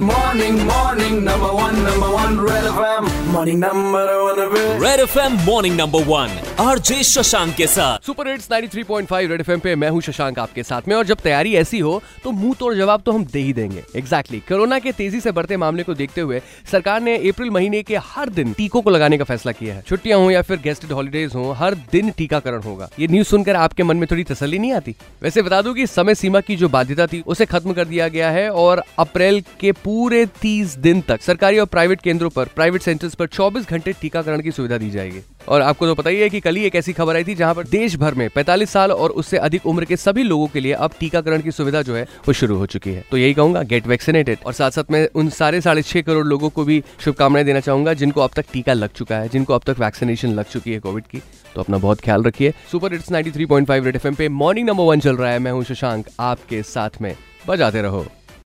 Morning, morning, number one, number one, Red FM. Morning, number one, Red. Red F M morning number one RJ Shashank के साथ. Super hits 93.5 red FM पे मैं हूँ शशांक आपके साथ में और जब तैयारी ऐसी हो तो मुँह तोड़ जवाब तो हम दे ही देंगे. Exactly exactly. कोरोना के तेज़ी से बढ़ते मामले को देखते हुए सरकार ने अप्रैल महीने के हर दिन टीकों को लगाने का फैसला किया है. छुट्टियाँ हो या फिर गेस्टेड हॉलीडेज हो हर दिन टीकाकरण होगा. ये न्यूज़ सुनकर आपके मन में थोड़ी तसल्ली नहीं आती? वैसे बता दूँ कि समय सीमा की जो बाध्यता थी उसे खत्म कर दिया गया है और अप्रैल के पूरे 30 दिन तक सरकारी और प्राइवेट केंद्रों पर प्राइवेट सेंटर्स पर 24 घंटे टीकाकरण की सुविधा दी जाएगी। और आपको तो पता ही है कि कल ही एक ऐसी खबर आई थी जहाँ पर देश भर में 45 साल और उससे अधिक उम्र के सभी लोगों के लिए अब टीकाकरण की सुविधा जो है, वो शुरू हो चुकी है। तो यही कहूँगा गेट वैक्सीनेटेड और साथ साथ में उन सारे साढ़े छह करोड़ लोगों को भी शुभकामनाएँ देना चाहूँगा, जिनको अब तक टीका लग चुका है, जिनको अब तक वैक्सीनेशन लग चुकी है कोविड की। तो अपना बहुत ख्याल रखिए। सुपर हिट्स 93.5 रेड एफएम पे मॉर्निंग नंबर वन चल रहा है। मैं हूँ शशांक, आपके साथ में। बजाते रहो।